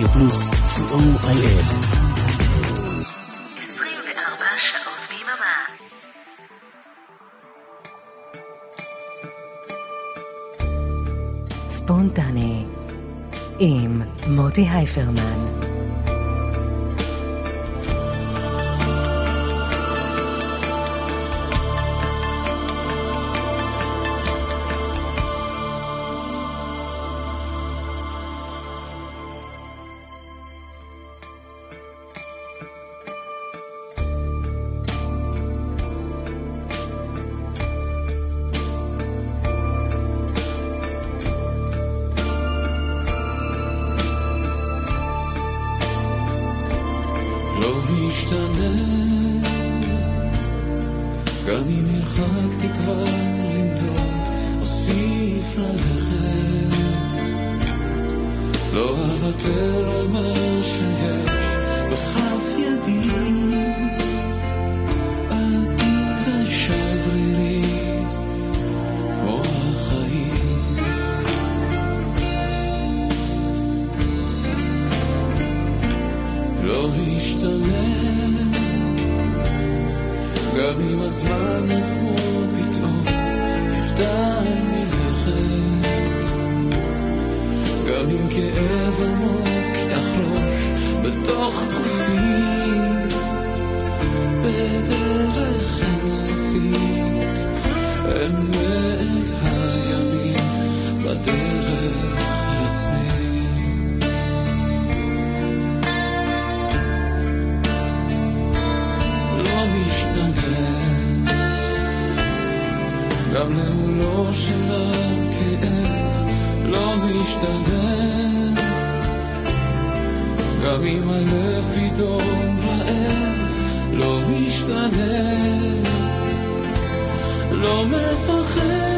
רדיו פלוס, co.il. 24 שעות ביממה. ספונטני עם מוטי הייפרמן גם נעולו של הכאב לא משתלם גם אם הלב פתאום רעב לא משתלם לא מפחד.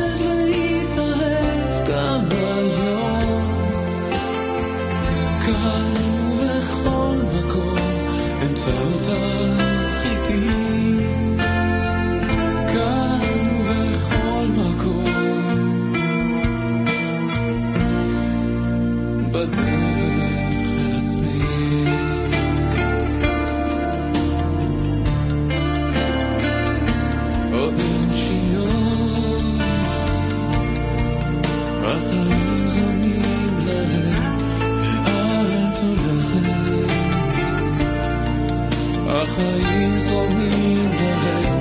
החיים זורמים להם,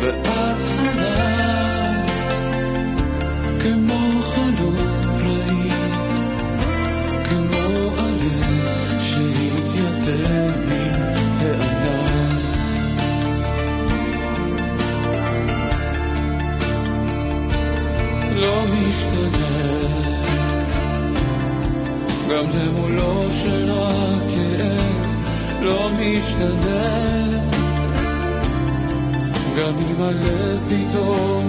ואת הלכת כמו חלום רעי, כמו עלה שהתייתם מן הענן. לא משתנה, גם למולו שלה כאב לא משתנה. my left be told.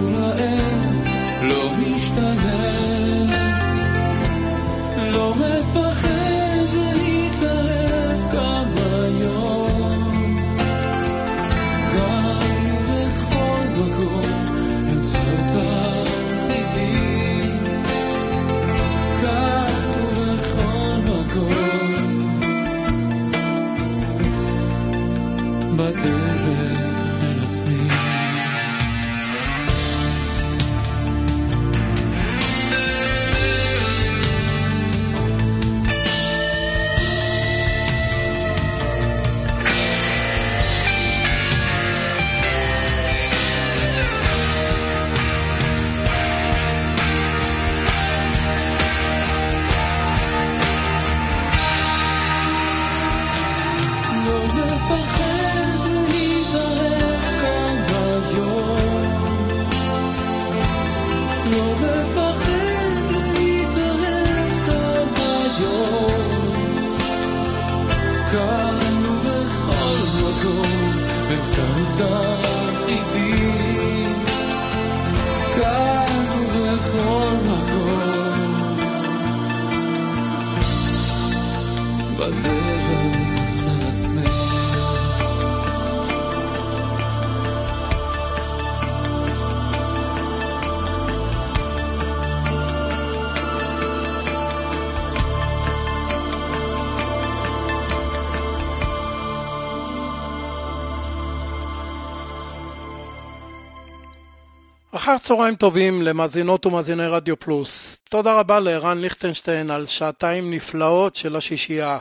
אחר צהריים טובים למאזינות ומאזיני רדיו פלוס. תודה רבה לערן ליכטנשטיין על שעתיים נפלאות של השישייה.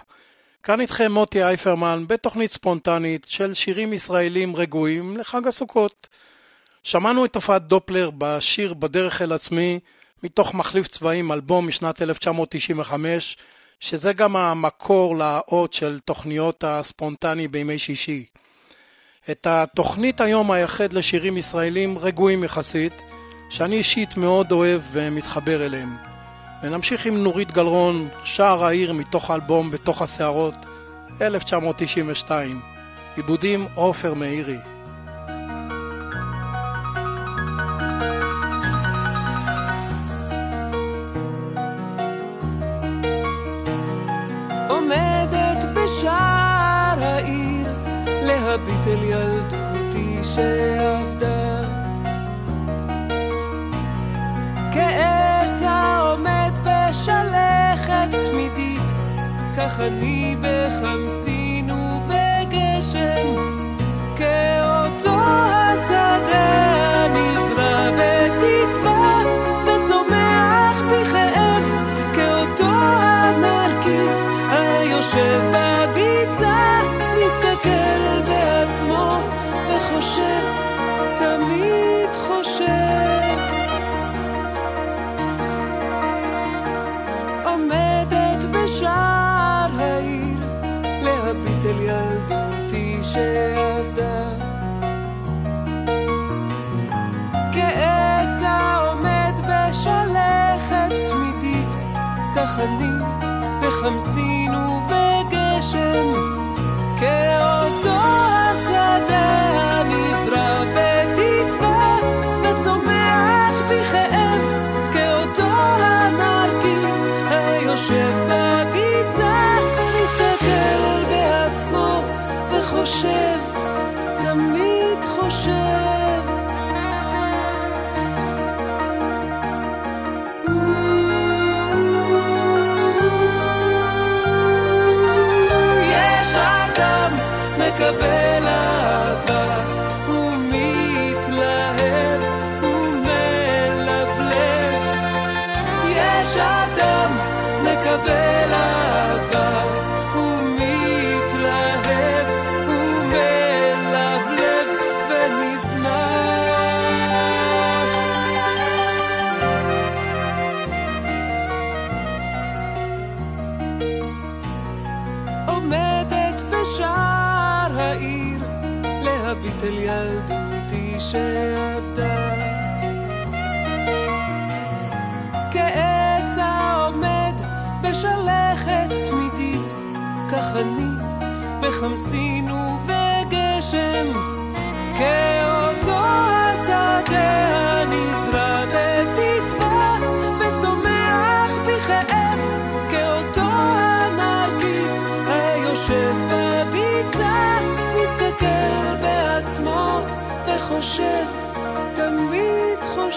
כאן איתכם מוטי אייפרמן בתוכנית ספונטנית של שירים ישראלים רגועים לחג הסוכות. שמענו את תופעת דופלר בשיר בדרך אל עצמי מתוך מחליף צבעים אלבום משנת 1995 שזה גם המקור לאות של תוכניות הספונטני בימי שישי. את התוכנית היום היחד לשירים ישראלים רגועים יחסית, שאני אישית מאוד אוהב ומתחבר אליהם. ונמשיך עם נורית גלרון, שער העיר מתוך האלבום בתוך הסערות, 1992. עיבודים עופר מאירי.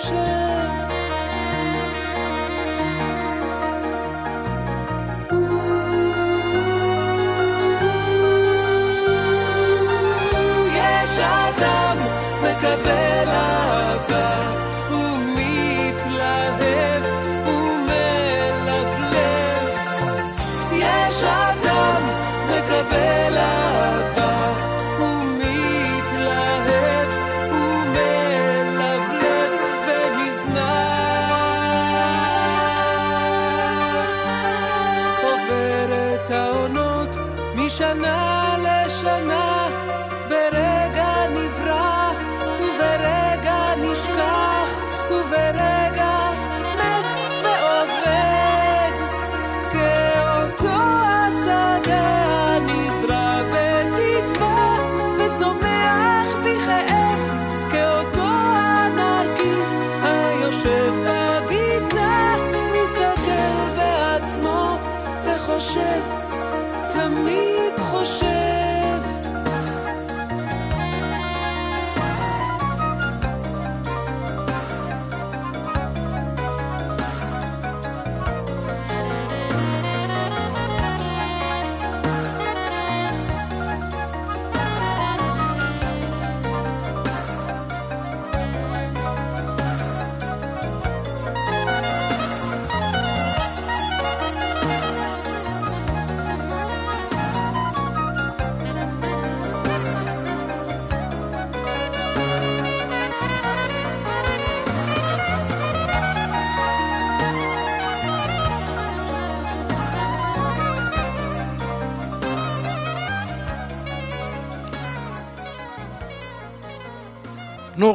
תמיד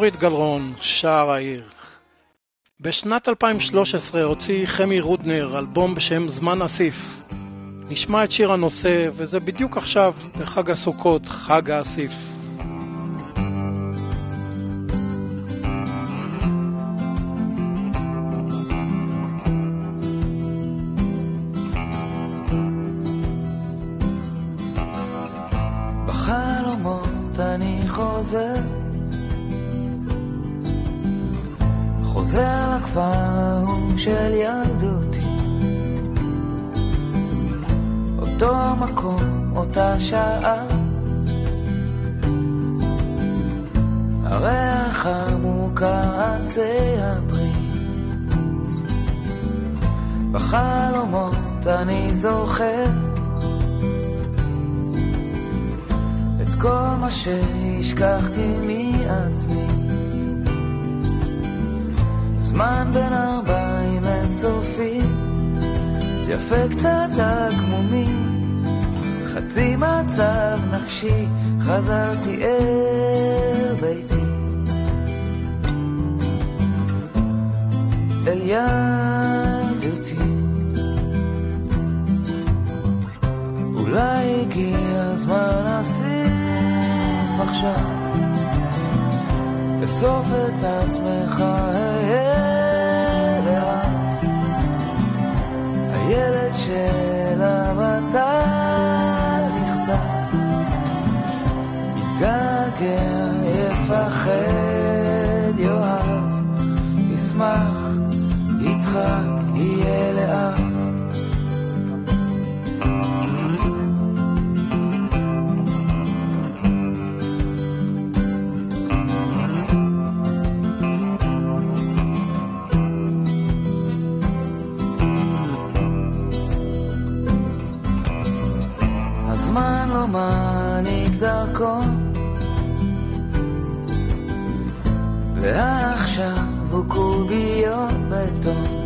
דורית גלרון, שער העיר. בשנת 2013 הוציא חמי רודנר אלבום בשם זמן אסיף. נשמע את שיר הנושא, וזה בדיוק עכשיו, בחג הסוכות, חג האסיף. מקום, אותה שעה הריח המוכר עצי הפרי. בחלומות אני זוכר כל מה שהשכחתי מעצמי. זמן בין ארבעים אינסופי, יפה קצת הגמומי, חצי מצב נפשי, חזרתי אל ביתי. אל ילדותי. אולי הגיע הזמן לשים עכשיו, אסוף את עצמך, הילד שאליו מתגעגע, יפחד, יאהב, ישמח, יצחק, יהיה לאב. מעניק דרכו ועכשיו הוא קוביות בטון.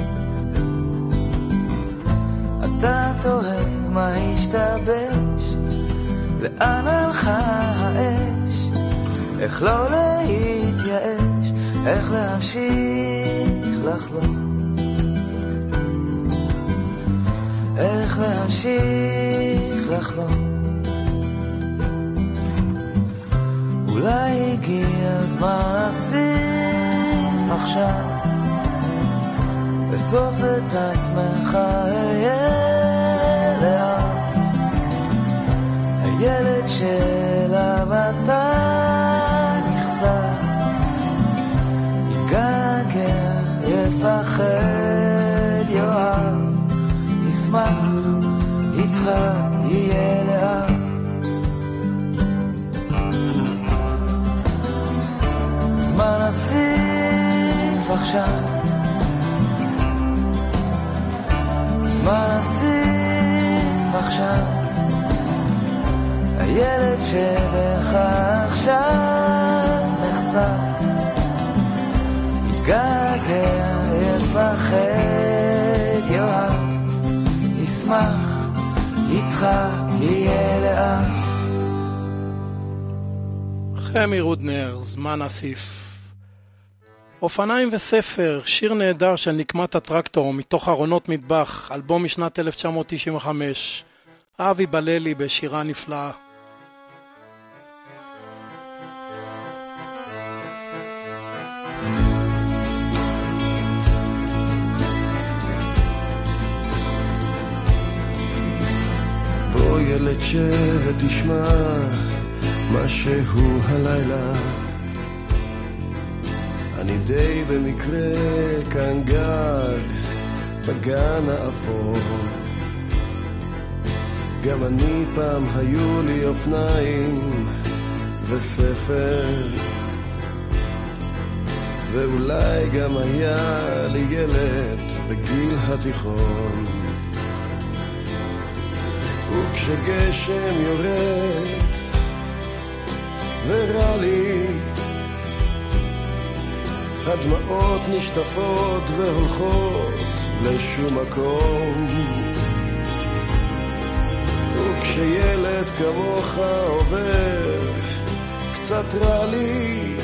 אתה תוהה מה השתבש לאן הלכה האש איך לא להתייאש איך להמשיך לחלום. איך להמשיך לחלום. אולי הגיע הזמן לשים עכשיו. לאסוף את עצמך אהיה הילד שאליו אתה נחשף. יגעגע, יפחד, יאהב, ישמח, יצחק, יהיה לאט עכשיו. זמן אסיף עכשיו. הילד שבך עכשיו נחשף. יתגעגע, יפחד, יאהב, ישמח, יצחק, יהיה לאט חמי רודנר, זמן אסיף אופניים וספר, שיר נהדר של נקמת הטרקטור מתוך ארונות מטבח, אלבום משנת 1995. אבי בללי בשירה נפלאה. ילד שב ותשמע משהו הלילה אני די במקרה כאן גר בגן האפור. גם אני פעם היו לי אופניים וספר, ואולי גם היה לי ילד בגיל התיכון. וכשגשם יורד ורע לי הדמעות נשטפות והולכות לשום מקום. וכשילד כמוך עובר, קצת רע לי,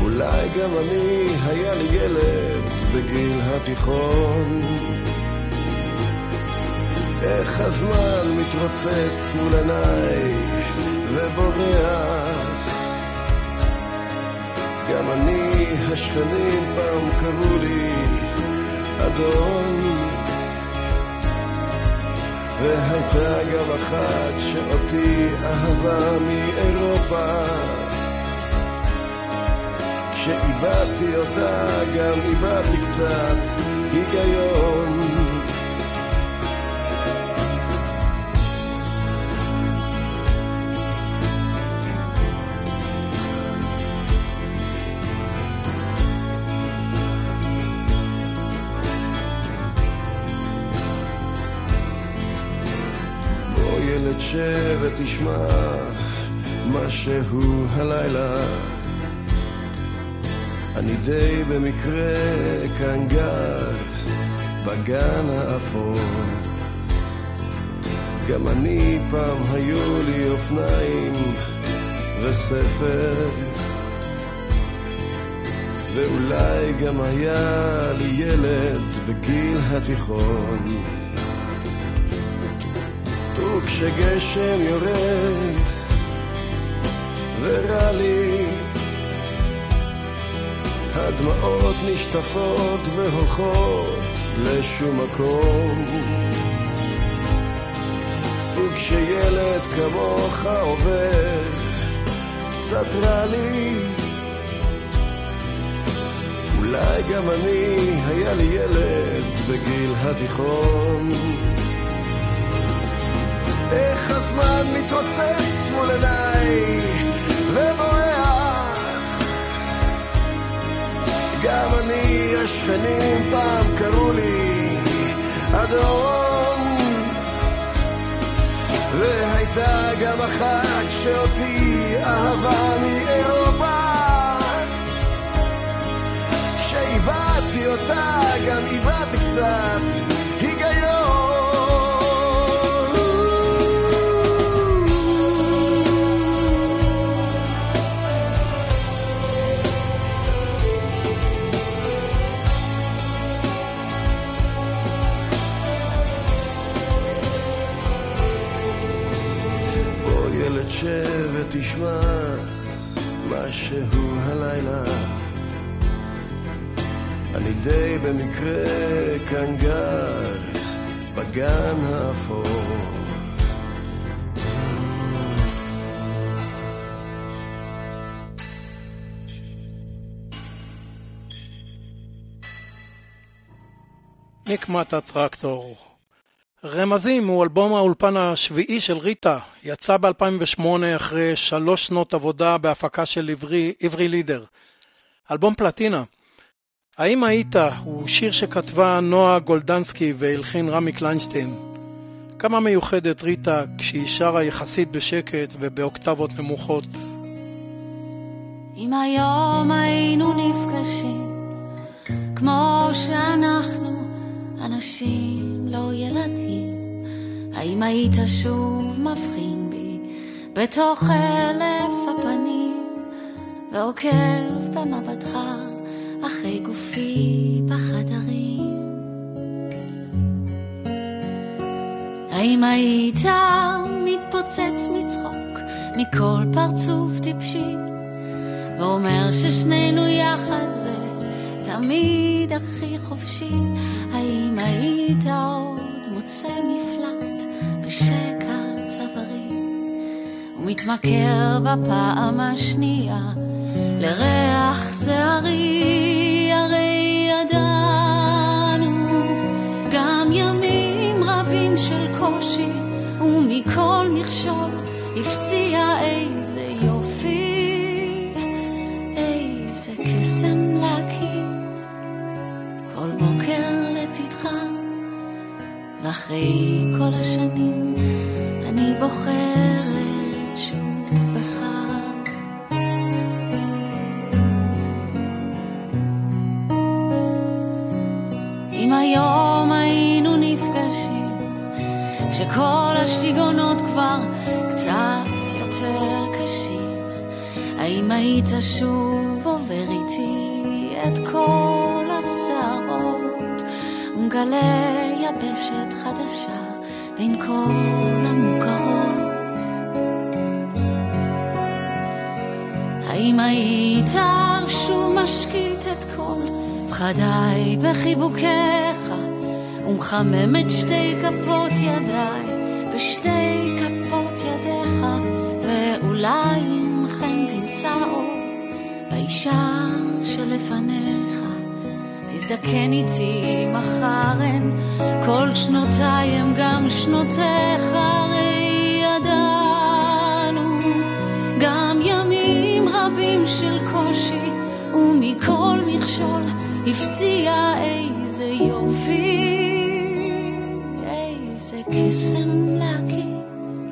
אולי גם אני היה לי ילד בגיל התיכון. איך הזמן מתרוצץ מול עיניי ובורח. גם אני, השכנים פעם קראו לי אדון. והייתה גם אחת שאותי אהבה מאירופה כשאיבדתי אותה גם איבדתי קצת היגיון ילד שב ותשמע משהו הלילה אני די במקרה כאן גר בגן האפור. גם אני פעם היו לי אופניים וספר, ואולי גם היה לי ילד בגיל התיכון. וכשגשם יורד ורע לי הדמעות נשטפות והולכות לשום מקום. וכשילד כמוך עובר, קצת רע לי. אולי גם אני, היה לי ילד בגיל התיכון. איך הזמן מתרוצץ מול עיניי ובורח גם אני, השכנים פעם קראו לי אדון. והייתה גם אחת שאותי אהבה מאירופה. כשאיבדתי אותה גם איבדתי קצת שב ותשמע משהו הלילה אני די במקרה כאן גר בגן האפור נקמת הטרקטור. רמזים הוא אלבום האולפן השביעי של ריטה, יצא ב-2008 אחרי שלוש שנות עבודה בהפקה של עברי, עברי לידר. אלבום פלטינה. האם היית הוא שיר שכתבה נועה גולדנסקי והלחין רמי קליינשטיין. כמה מיוחדת ריטה כשהיא שרה יחסית בשקט ובאוקטבות נמוכות. אם היום היינו נפגשים, כמו שאנחנו, אנשים לא ילדים, האם היית שוב מבחין בי בתוך אלף הפנים, ועוקב במבטך אחרי גופי בחדרים? האם היית מתפוצץ מצחוק מכל פרצוף טיפשי? ואומר ששנינו יחד זה תמיד הכי חופשי. האם היית עוד מוצא מפלט בשקע צווארי ומתמכר בפעם השנייה לריח שערי? הרי ידענו גם ימים רבים של קושי ומכל מכשול הפציע איזה יופי איזה קסם בוקר לצדך ואחרי כל השנים אני בוחרת שוב בך. אם היום היינו נפגשים כשכל השיגעונות כבר קצת יותר קשים האם היית שוב עובר את כל השערות, ומגלה יבשת חדשה בין כל המוכרות. האם היית שוב משקיט את כל פחדיי בחיבוקיך, ומחמם את שתי כפות ידיי ושתי כפות ידיך, ואולי אם כן תמצא עוד באישה שלפניך. תזדקן איתי מחרן, כל שנותיי הם גם שנותיך, הרי ידענו גם ימים רבים של קושי, ומכל מכשול הפציע איזה יופי, איזה קסם להקיץ,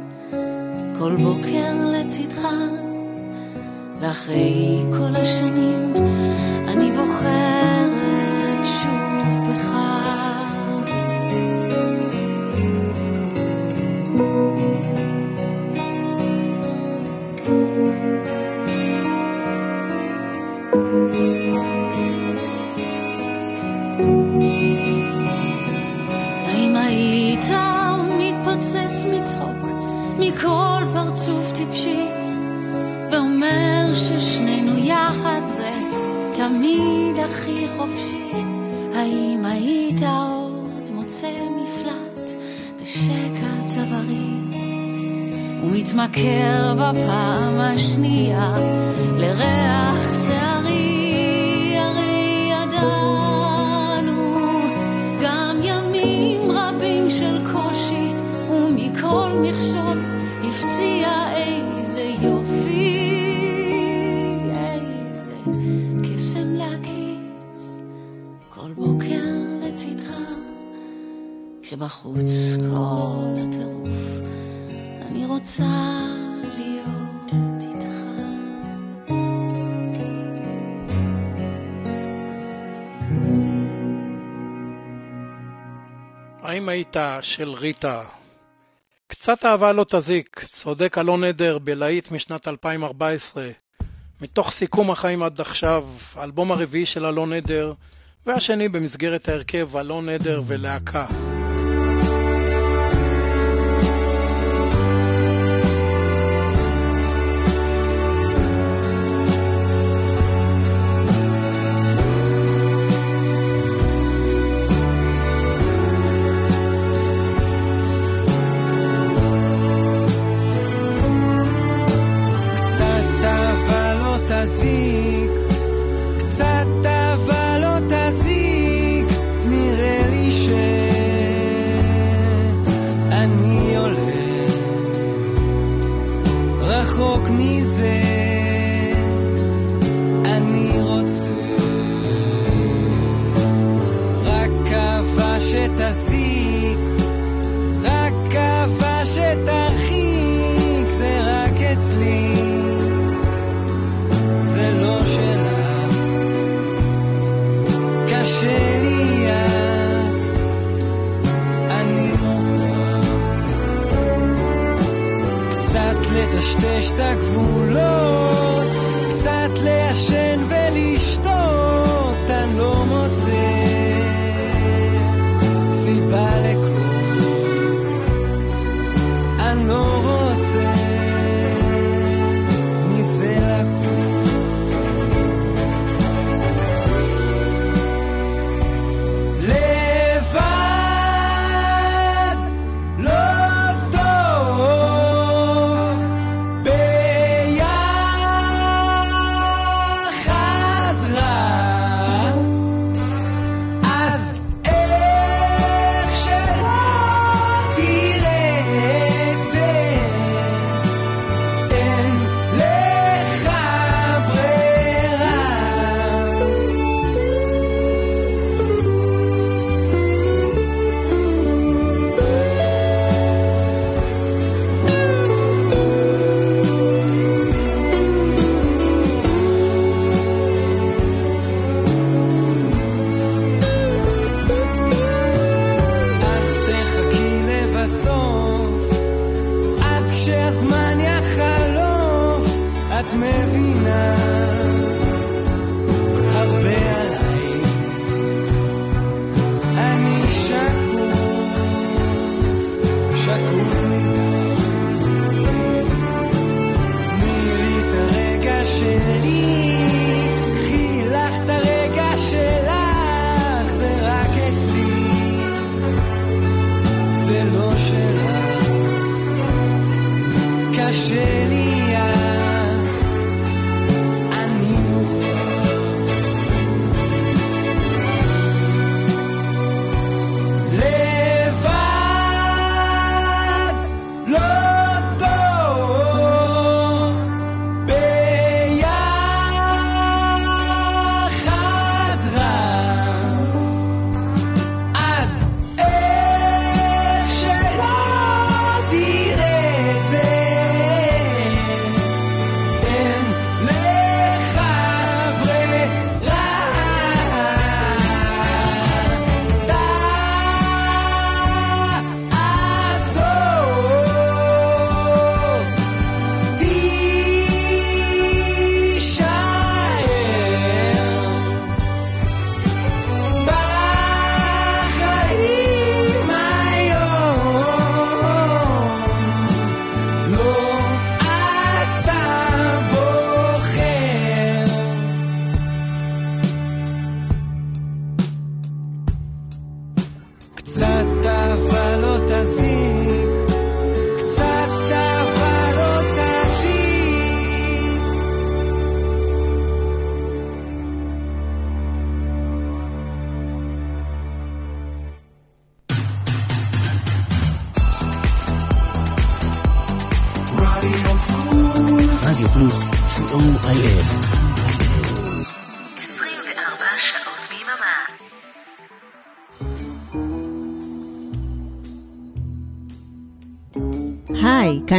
כל בוקר לצדך. ואחרי כל השנים אני בוחרת מתפוצץ מצחוק מכל פרצוף טיפשי ואומר ששנינו יחד זה תמיד הכי חופשי. האם היית עוד מוצא מפלט בשקע צווארי? ומתמכר בפעם השנייה לריח שערי ומכל מכשול הפציע איזה יופי איזה קסם להקיץ כל בוקר לצדך כשבחוץ כל הטירוף אני רוצה להיות האם היית של ריטה? קצת אהבה לא תזיק, צודק אלון עדר בלהיט משנת 2014. מתוך סיכום החיים עד עכשיו, האלבום הרביעי של אלון עדר, והשני במסגרת ההרכב אלון עדר ולהקה.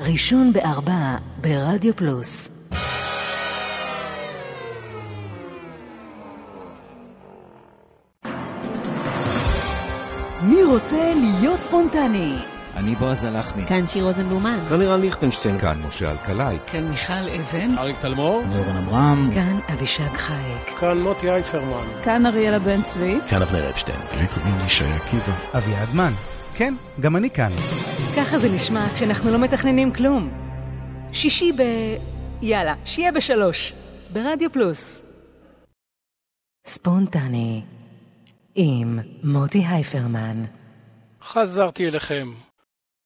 ראשון בארבע ברדיו פלוס. מי רוצה להיות ספונטני? אני בועז הלחמי. כאן שיר רוזנבלומן. כאן לירן ליכטנשטיין. כאן משה אלקלעי. כאן מיכל אבן. אריק תלמור. דורון אברהם. כאן אבישג חייק. כאן מוטי אייפרמן. כאן אריאלה בן צבי. כאן אבנר אפשטיין. לי קוראים לי שי עקיבא. אביעד מן. כן, גם אני כאן. ככה זה נשמע כשאנחנו לא מתכננים כלום. שישי ב... יאללה, שיהיה בשלוש. ברדיו פלוס. ספונטני עם מוטי הייפרמן. חזרתי אליכם.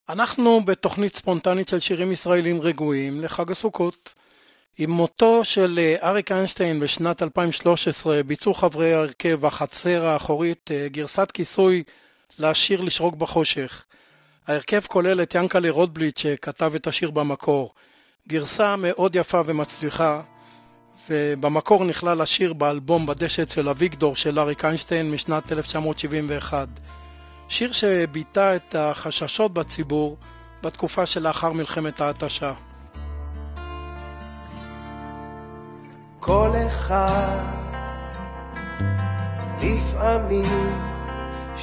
אנחנו בתוכנית ספונטנית של שירים ישראלים רגועים לחג הסוכות. עם מותו של אה, אריק איינשטיין בשנת 2013 ביצעו חברי ההרכב החצר האחורית אה, גרסת כיסוי לשיר לשרוק בחושך. ההרכב כולל את ינקלה רוטבליט שכתב את השיר במקור. גרסה מאוד יפה ומצליחה, ובמקור נכלל השיר באלבום בדשא אצל אביגדור של אריק איינשטיין משנת 1971. שיר שביטא את החששות בציבור בתקופה שלאחר מלחמת ההתשה. כל אחד לפעמים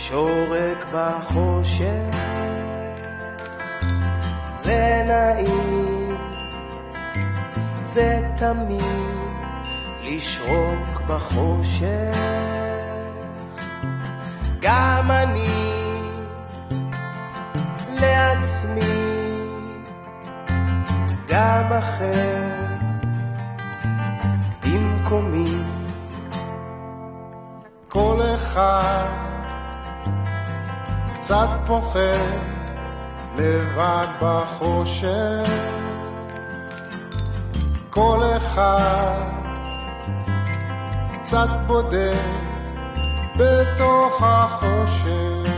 שורק בחושך. זה נעים זה תמיד לשרוק בחושך. גם אני לעצמי גם אחר במקומי כל אחד קצת פוחד לבד בחושך. כל אחד קצת בודד בתוך החושך.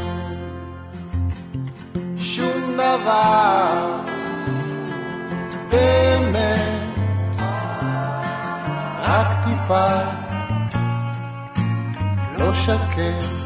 שום דבר באמת רק טיפה לא שקט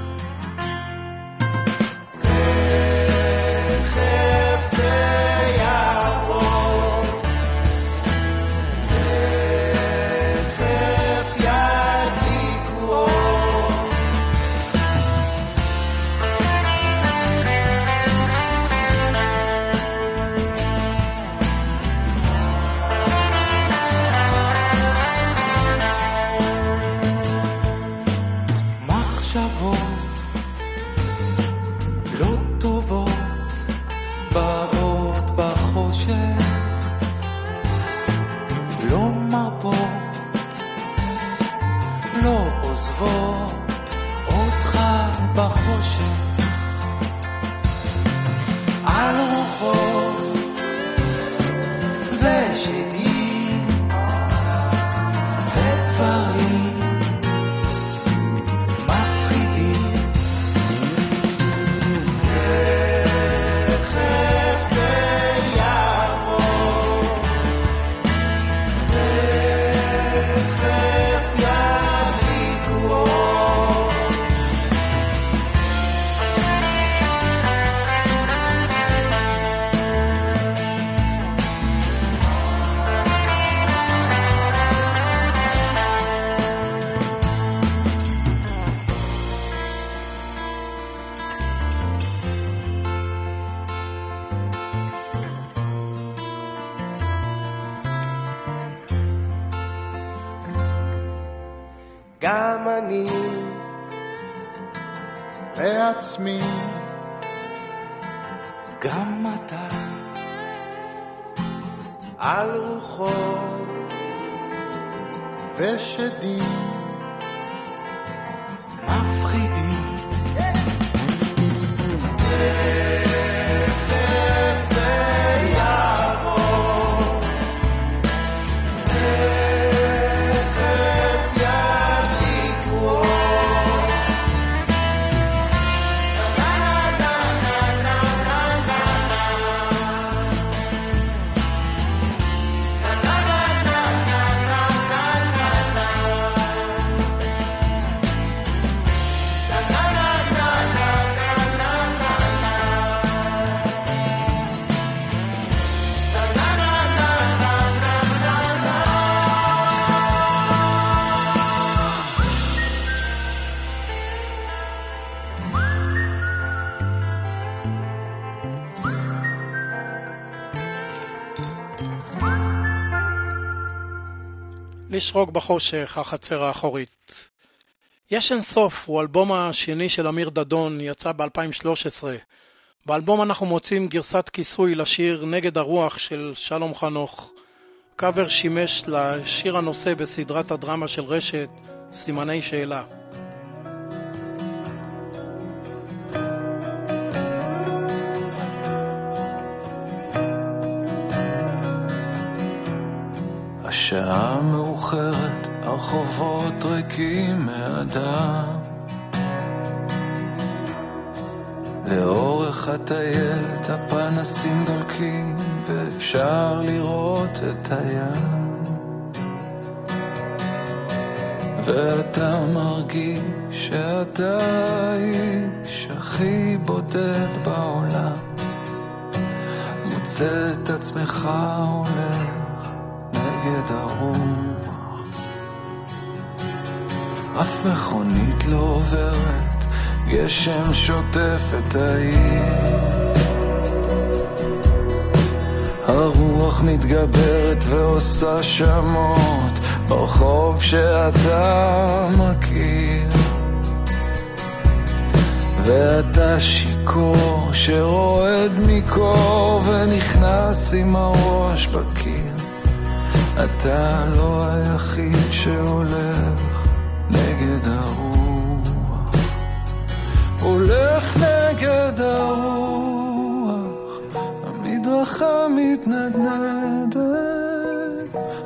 אני לעצמי גם אתה על רוחו ושדים. לשרוק בחושך, החצר האחורית. יש אין סוף הוא אלבום השני של אמיר דדון, יצא ב-2013. באלבום אנחנו מוצאים גרסת כיסוי לשיר נגד הרוח של שלום חנוך. קאבר שימש לשיר הנושא בסדרת הדרמה של רשת, סימני שאלה. השעה מאוחרת, הרחובות ריקים מאדם. לאורך הטיילת הפנסים דולקים, ואפשר לראות את הים. ואתה מרגיש שאתה האיש הכי בודד בעולם. מוצא את עצמך הולך נגד הרוח. אף מכונית לא עוברת, גשם שוטף את העיר. הרוח מתגברת ועושה שמות ברחוב שאתה מכיר. ואתה שיכור שרועד מקור ונכנס עם הראש בקיר. אתה לא היחיד שהולך נגד הרוח, הולך נגד הרוח, המדרכה מתנדנדת,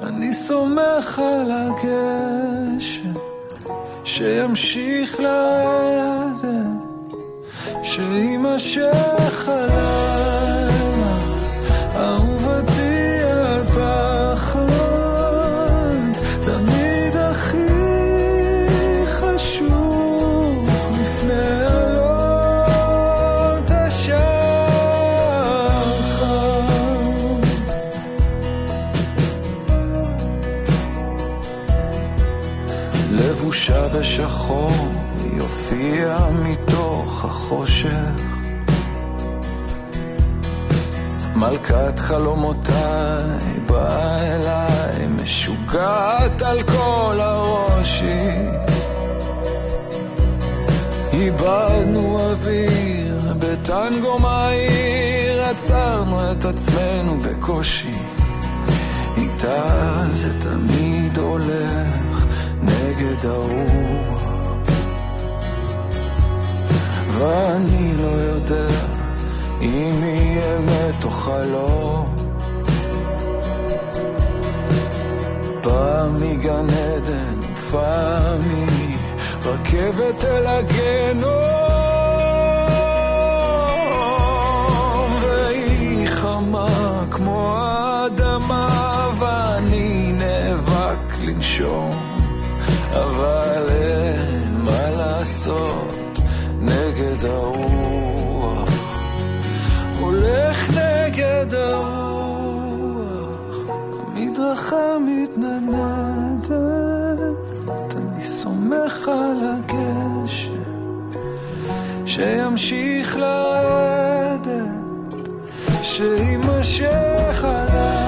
אני סומך על הגשם שימשיך לרדת, שיימשך הלילה, היא הופיעה מתוך החושך. מלכת חלומותיי באה אליי, משוגעת על כל הראש היא. איבדנו אוויר בטנגו מהיר, עצרנו את עצמנו בקושי. איתה זה תמיד הולך נגד הרוח. ואני לא יודע אם יהיה אמת או חלום. פעם מגן עדן ופעם מרכבת אל הגיהנום. והיא חמה כמו האדמה ואני נאבק לנשום. אבל אין מה לעשות הרוח. הולך נגד הרוח, המדרכה מתנדנדת, אני סומך על הגשם שימשיך לרדת, שיימשך הלילה,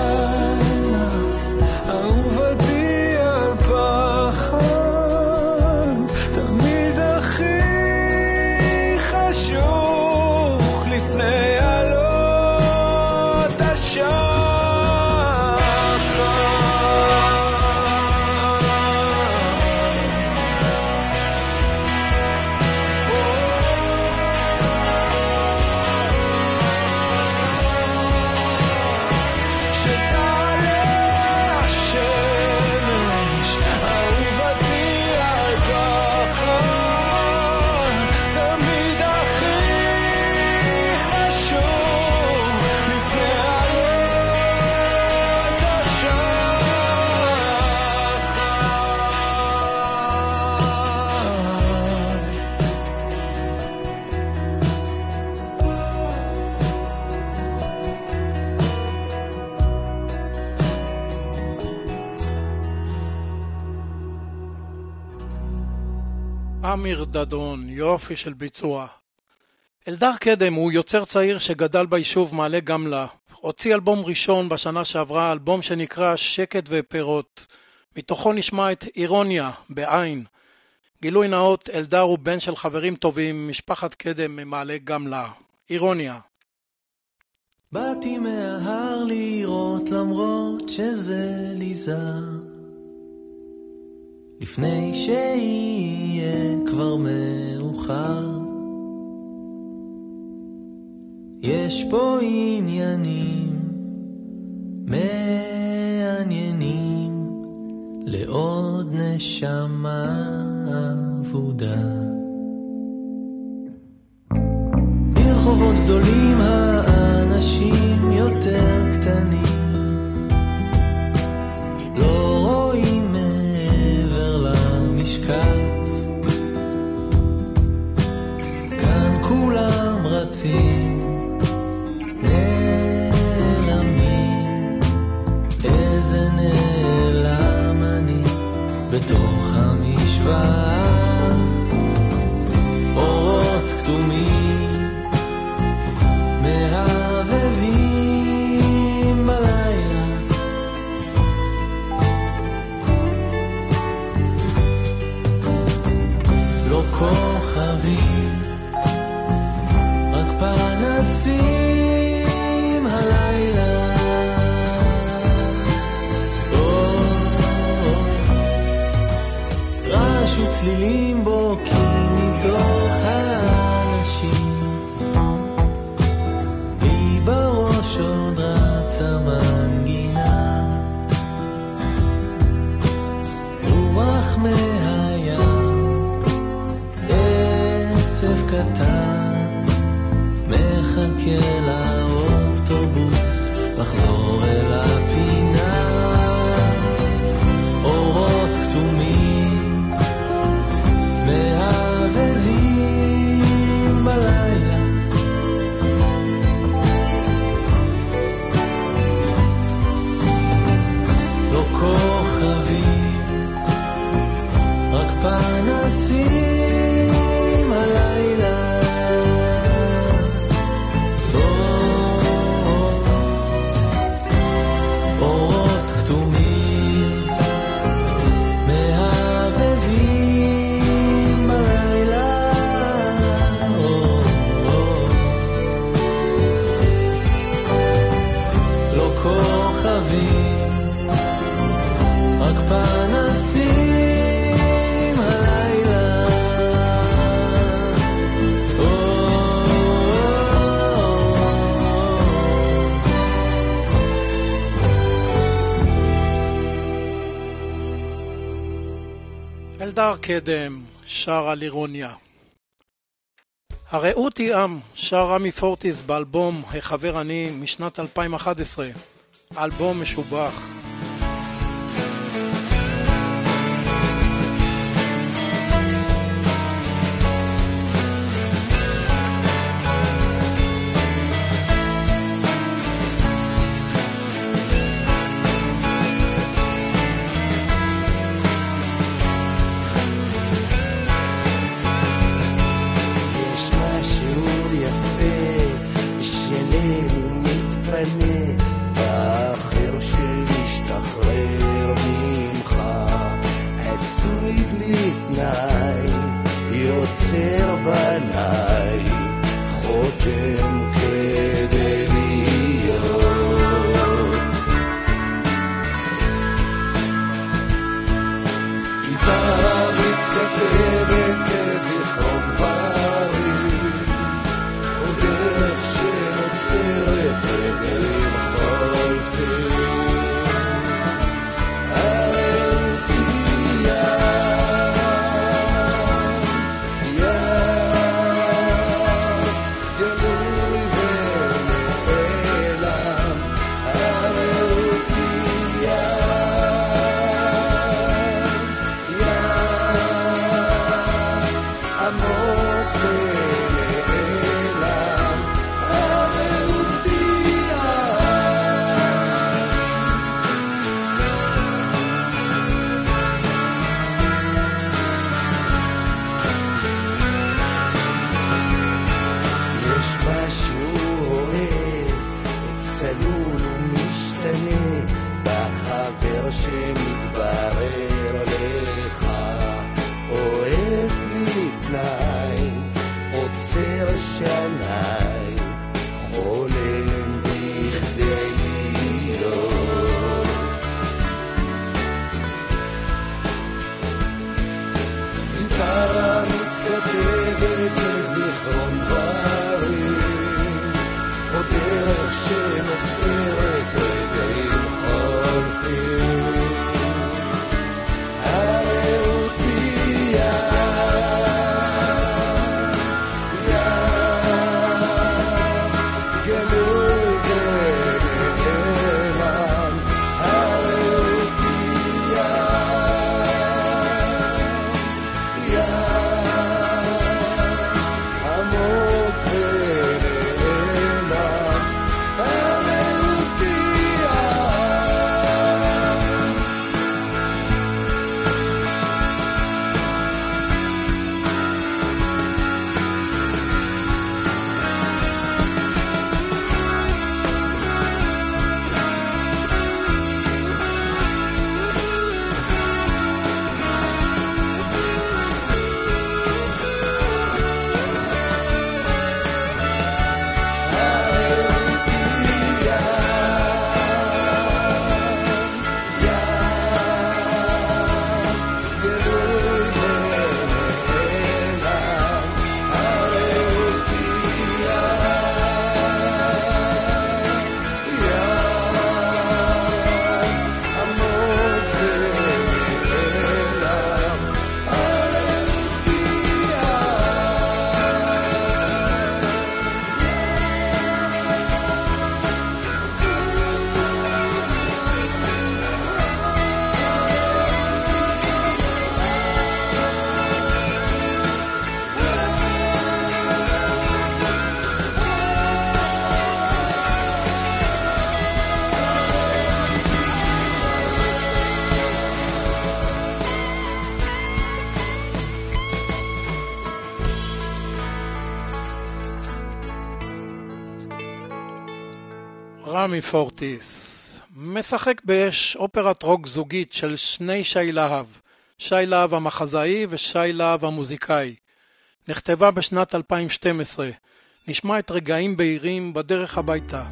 דדון, יופי של ביצוע. אלדר קדם הוא יוצר צעיר שגדל ביישוב מעלה גמלה. הוציא אלבום ראשון בשנה שעברה, אלבום שנקרא שקט ופירות. מתוכו נשמע את אירוניה, בעין. גילוי נאות, אלדר הוא בן של חברים טובים, משפחת קדם ממעלה גמלה. אירוניה. באתי מההר לראות למרות שזה לי זר לפני שיהיה כבר מאוחר. יש פה עניינים מעניינים לעוד נשמה אבודה. ברחובות גדולים האנשים יותר קטנים 自。אלדר קדם שר על אירוניה. הרעות היא עם, שר רמי פורטיס באלבום "החבר אני" משנת 2011. אלבום משובח. פורטיס. משחק באש אופרת רוק זוגית של שני שי להב, שי להב המחזאי ושי להב המוזיקאי. נכתבה בשנת 2012. נשמע את רגעים בהירים בדרך הביתה.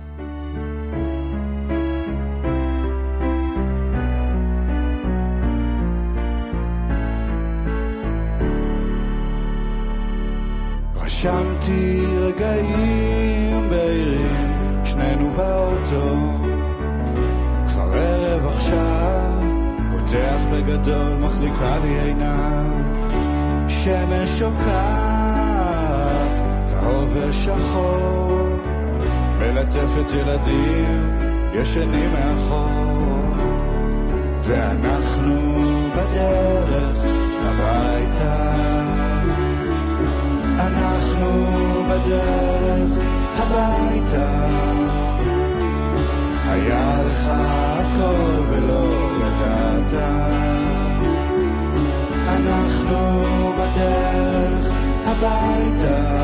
רשמתי רגעים בהירים, באוטו. כבר ערב עכשיו, פותח בגדול, מחליקה לי עיניו. שמש שוקעת, צהוב ושחור, מלטפת ילדים, ישנים מאחור. ואנחנו בדרך הביתה. אנחנו בדרך הביתה. היה לך הכל ולא ידעת. אנחנו בדרך הביתה.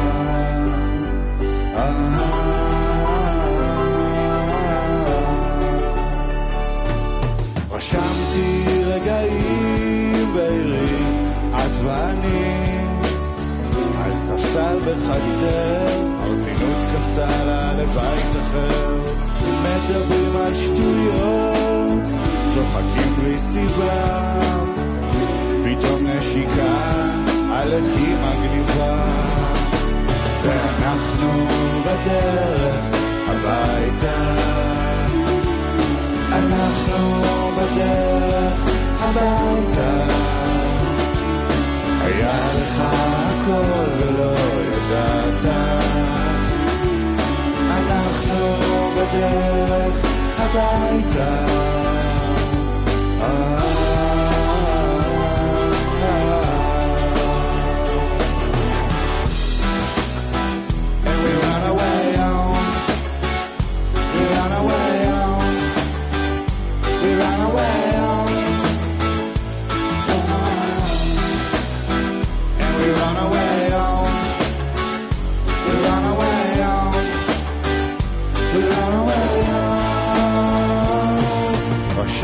רשמתי רגעים בהירים, את ואני, על ספסל בחצר, הרצינות קפצה לה לבית אחר, מדברים על שטויות, צוחקים בלי סיבה, פתאום נשיקה על הכי מגניבה, ואנחנו בדרך הביתה. אנחנו בדרך הביתה. היה לך הכל ולא בדרך הביתה.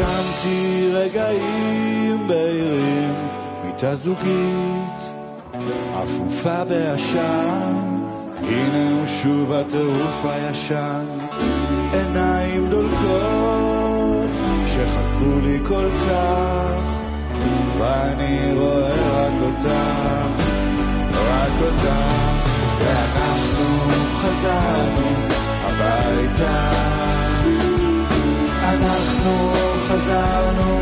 רשמתי רגעים בהירים, מיטה זוגית, אפופה בעשן, הנה הוא שוב הטירוף הישן, עיניים דולקות, שחסרו לי כל כך, ואני רואה רק אותך, רק אותך, ואנחנו חזרנו הביתה. אנחנו חזרנו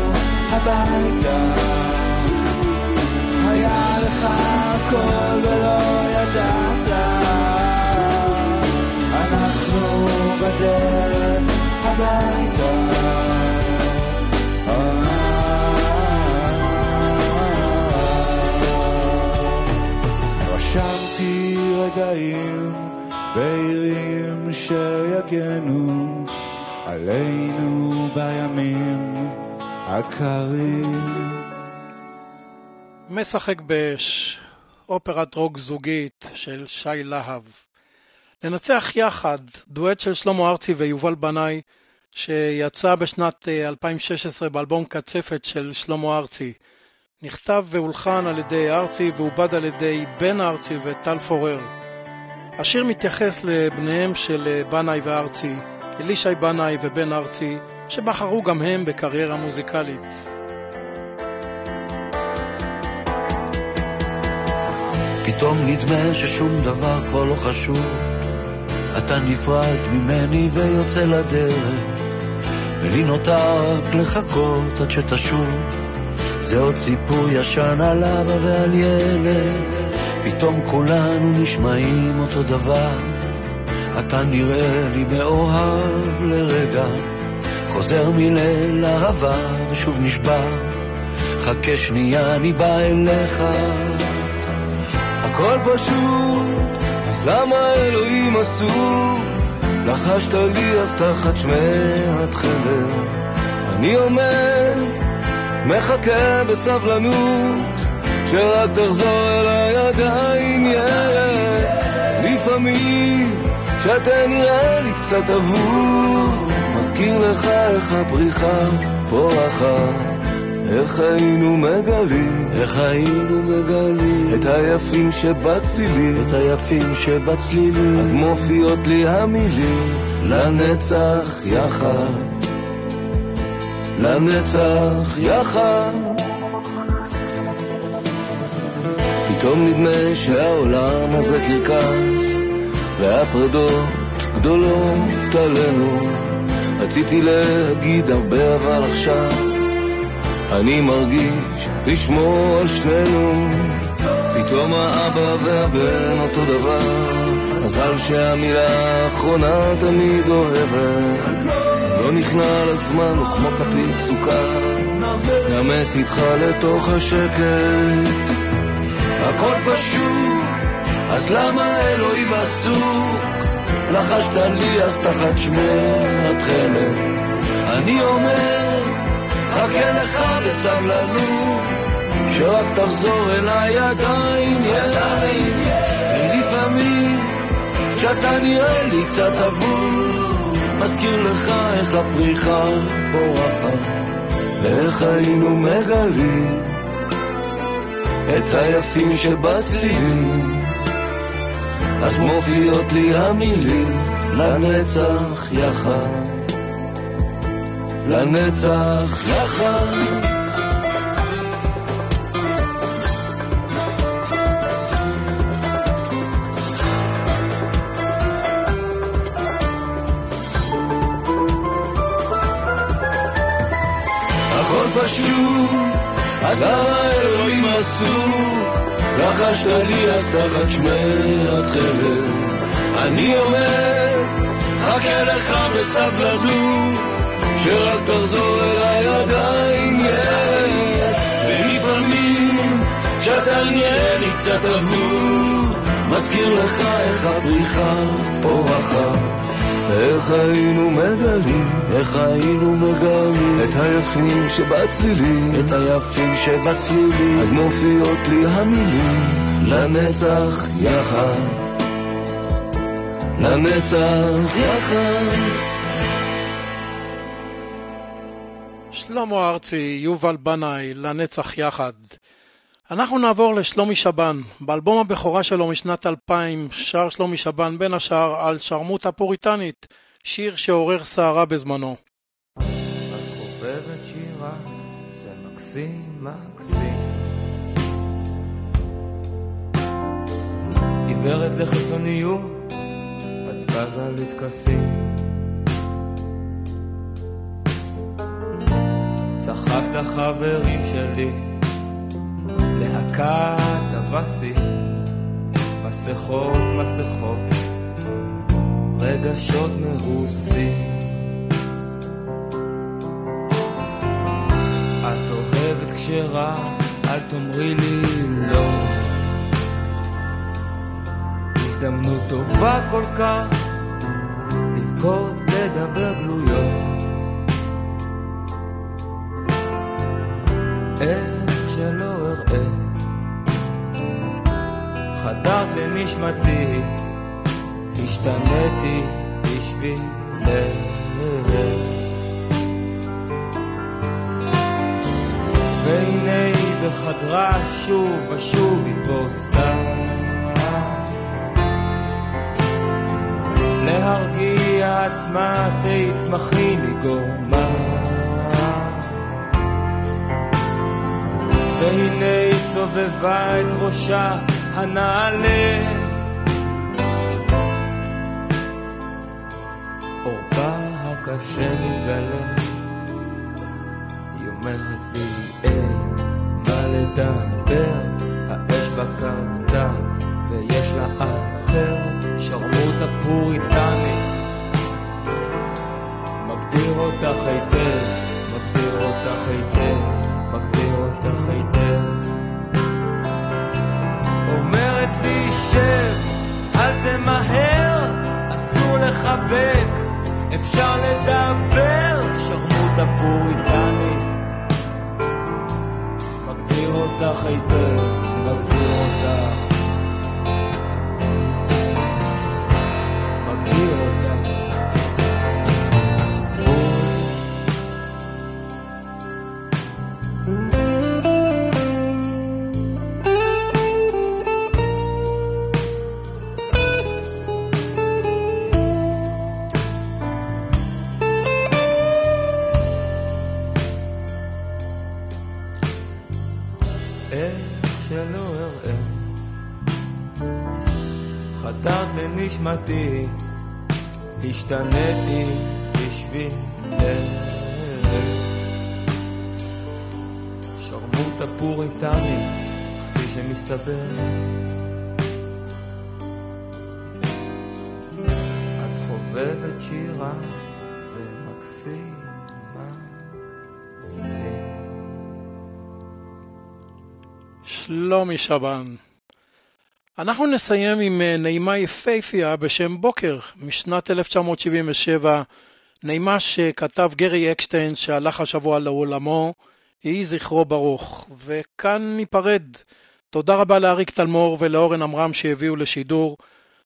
הביתה. היה לך הכל ולא ידעת. אנחנו בדרך הביתה. רשמתי רגעים בהירים שיגנו עלינו בימים הקרים. משחק באש, אופרת רוק זוגית של שי להב. לנצח יחד, דואט של שלמה ארצי ויובל בנאי, שיצא בשנת 2016 באלבום קצפת של שלמה ארצי. נכתב והולחן על ידי ארצי ועובד על ידי בן ארצי וטל פורר. השיר מתייחס לבניהם של בנאי וארצי, אלישי בנאי ובן ארצי, שבחרו גם הם בקריירה מוזיקלית. פתאום נדמה ששום דבר כבר לא חשוב. אתה נפרד ממני ויוצא לדרך, ולי נותר לחכות עד שתשוב. זה עוד סיפור ישן על אבא ועל ילד, פתאום כולנו נשמעים אותו דבר. אתה נראה לי מאוהב לרגע, חוזר מליל אהבה ושוב נשבע. חכה שנייה, אני בא אליך. הכל פשוט, אז למה אלוהים אסור? לחשת לי אז תחת שמי התכלת. אני אומר, מחכה בסבלנות, שרק תחזור אליי עדיין ילד. לפעמים שאתה נראה לי קצת אבוד, מזכיר לך איך הפריחה פורחת. איך היינו מגלים, איך היינו מגלים את היפים שבצלילים, את היפים שבצלילים אז מופיעות לי המילים לנצח יחד, לנצח יחד. פתאום נדמה שהעולם הזה קרקס, והפרדות גדולות עלינו. רציתי להגיד הרבה אבל עכשיו אני מרגיש לשמור על שנינו. פתאום האבא והבן אותו דבר. מזל שהמילה האחרונה תמיד אוהבת. לא נכנע לזמן וכמו כפית סוכר נמס איתך לתוך השקט. הכל פשוט אז למה אלוהים עסוק לחשת לי אז תחת שמרת חלם אני אומר חכה לך בסבלנות שרק תחזור אליי עדיין ידיים ולפעמים כשאתה נראה לי קצת אבוד מזכיר לך איך הפריחה פורחת ואיך היינו מגלים את היפים שבצלילים אז מופיעות לי המילים לנצח יחד לנצח יחד. פשוט, אז למה אלוהים עסוק? לחשת לי אז תחת שמרת חלם. אני אומר, חכה לך בסבלנות. שרק תחזור אליי עדיין יש ולפעמים כשאתה נראה לי קצת אבוד מזכיר לך איך הפריחה פורחת איך היינו מגלים, איך היינו מגלים את היפים שבצלילים, את היפים שבצלילים אז מופיעות לי המילים לנצח יחד, לנצח יחד. שלמה ארצי, יובל בנאי, לנצח יחד. אנחנו נעבור לשלומי שבן. באלבום הבכורה שלו משנת 2000 שר שלומי שבן בין השאר על שרמוטה פוריטנית, שיר שעורר סערה בזמנו. את חובבת שירה, זה מקסים מקסים. עיוורת לחיצוניות, את בזה לטקסים. צחקת לחברים שלי, להקת אבסי, מסכות מסכות, רגשות מרוסים. את אוהבת כשרע, אל תאמרי לי לא. הזדמנות טובה כל כך, לבכות לדבר גלויות. איך שלא אראה. חדרת לנשמתי, השתניתי בשבילך. והנה בחדרה שוב ושוב היא פוסעת להרגיע עצמה תצמחי מגורמה והנה סובבה את ראשה הנעלה. עורפה הקשה מתגלה, היא אומרת לי אין מה לדבר, האש בה כבדה ויש לה אחר, שרמוטה פוריטנית, מגדיר אותך היטב, מגדיר אותך היטב. מגדיר אותך היטב. אומרת לי שב, אל תמהר, אסור לחבק, אפשר לדבר, שרמוטה פוריטנית. מגדיר אותך היטב, מגדיר אותך. מגדיר חתרת לנשמתי, השתניתי בשבילך. שרמוטה פוריטנית, כפי שמסתבר. את חובבת שירה, זה מקסים, מקסים. שלומי שבן. אנחנו נסיים עם אה, נעימה יפהפייה בשם בוקר, משנת 1977, נעימה שכתב גרי אקשטיין שהלך השבוע לעולמו, יהי זכרו ברוך. וכאן ניפרד. תודה רבה לאריק תלמור ולאורן עמרם שהביאו לשידור.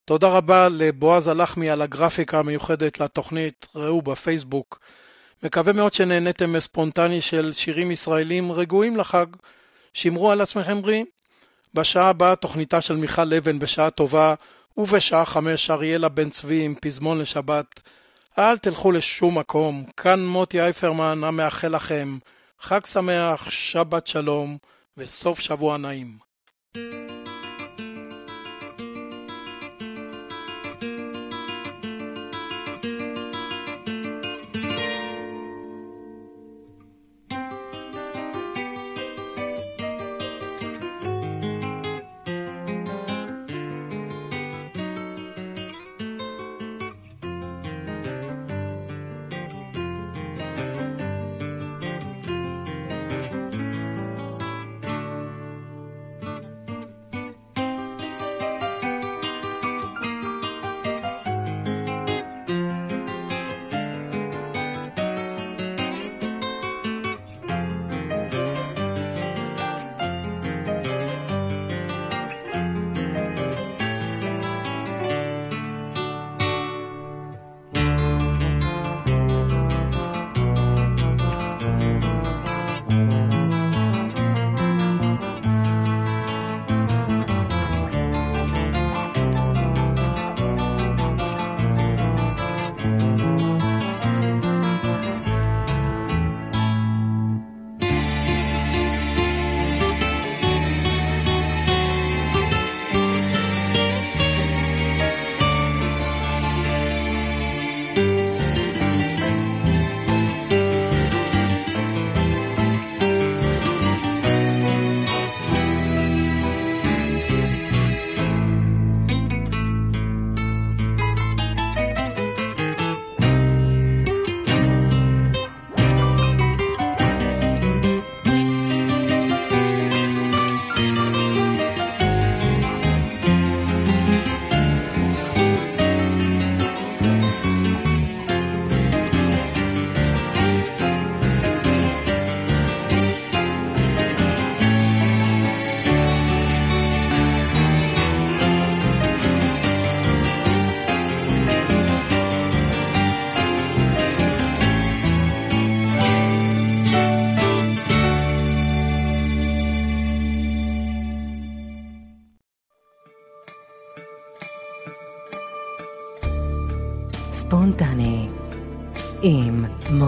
תודה רבה לבועז הלחמי על הגרפיקה המיוחדת לתוכנית, ראו בפייסבוק. מקווה מאוד שנהניתם מספונטני של שירים ישראלים רגועים לחג. שמרו על עצמכם בריאים. בשעה הבאה תוכניתה של מיכל אבן בשעה טובה, ובשעה חמש אריאלה בן צבי עם פזמון לשבת. אל תלכו לשום מקום, כאן מוטי אייפרמן המאחל לכם חג שמח, שבת שלום וסוף שבוע נעים. ספונטני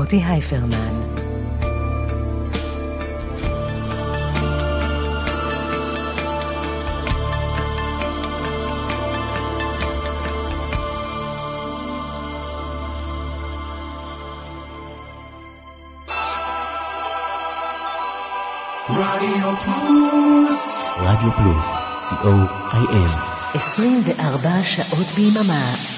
מוטי הייפרמן. רדיו פלוס. רדיו פלוס, co.il. 24 שעות ביממה.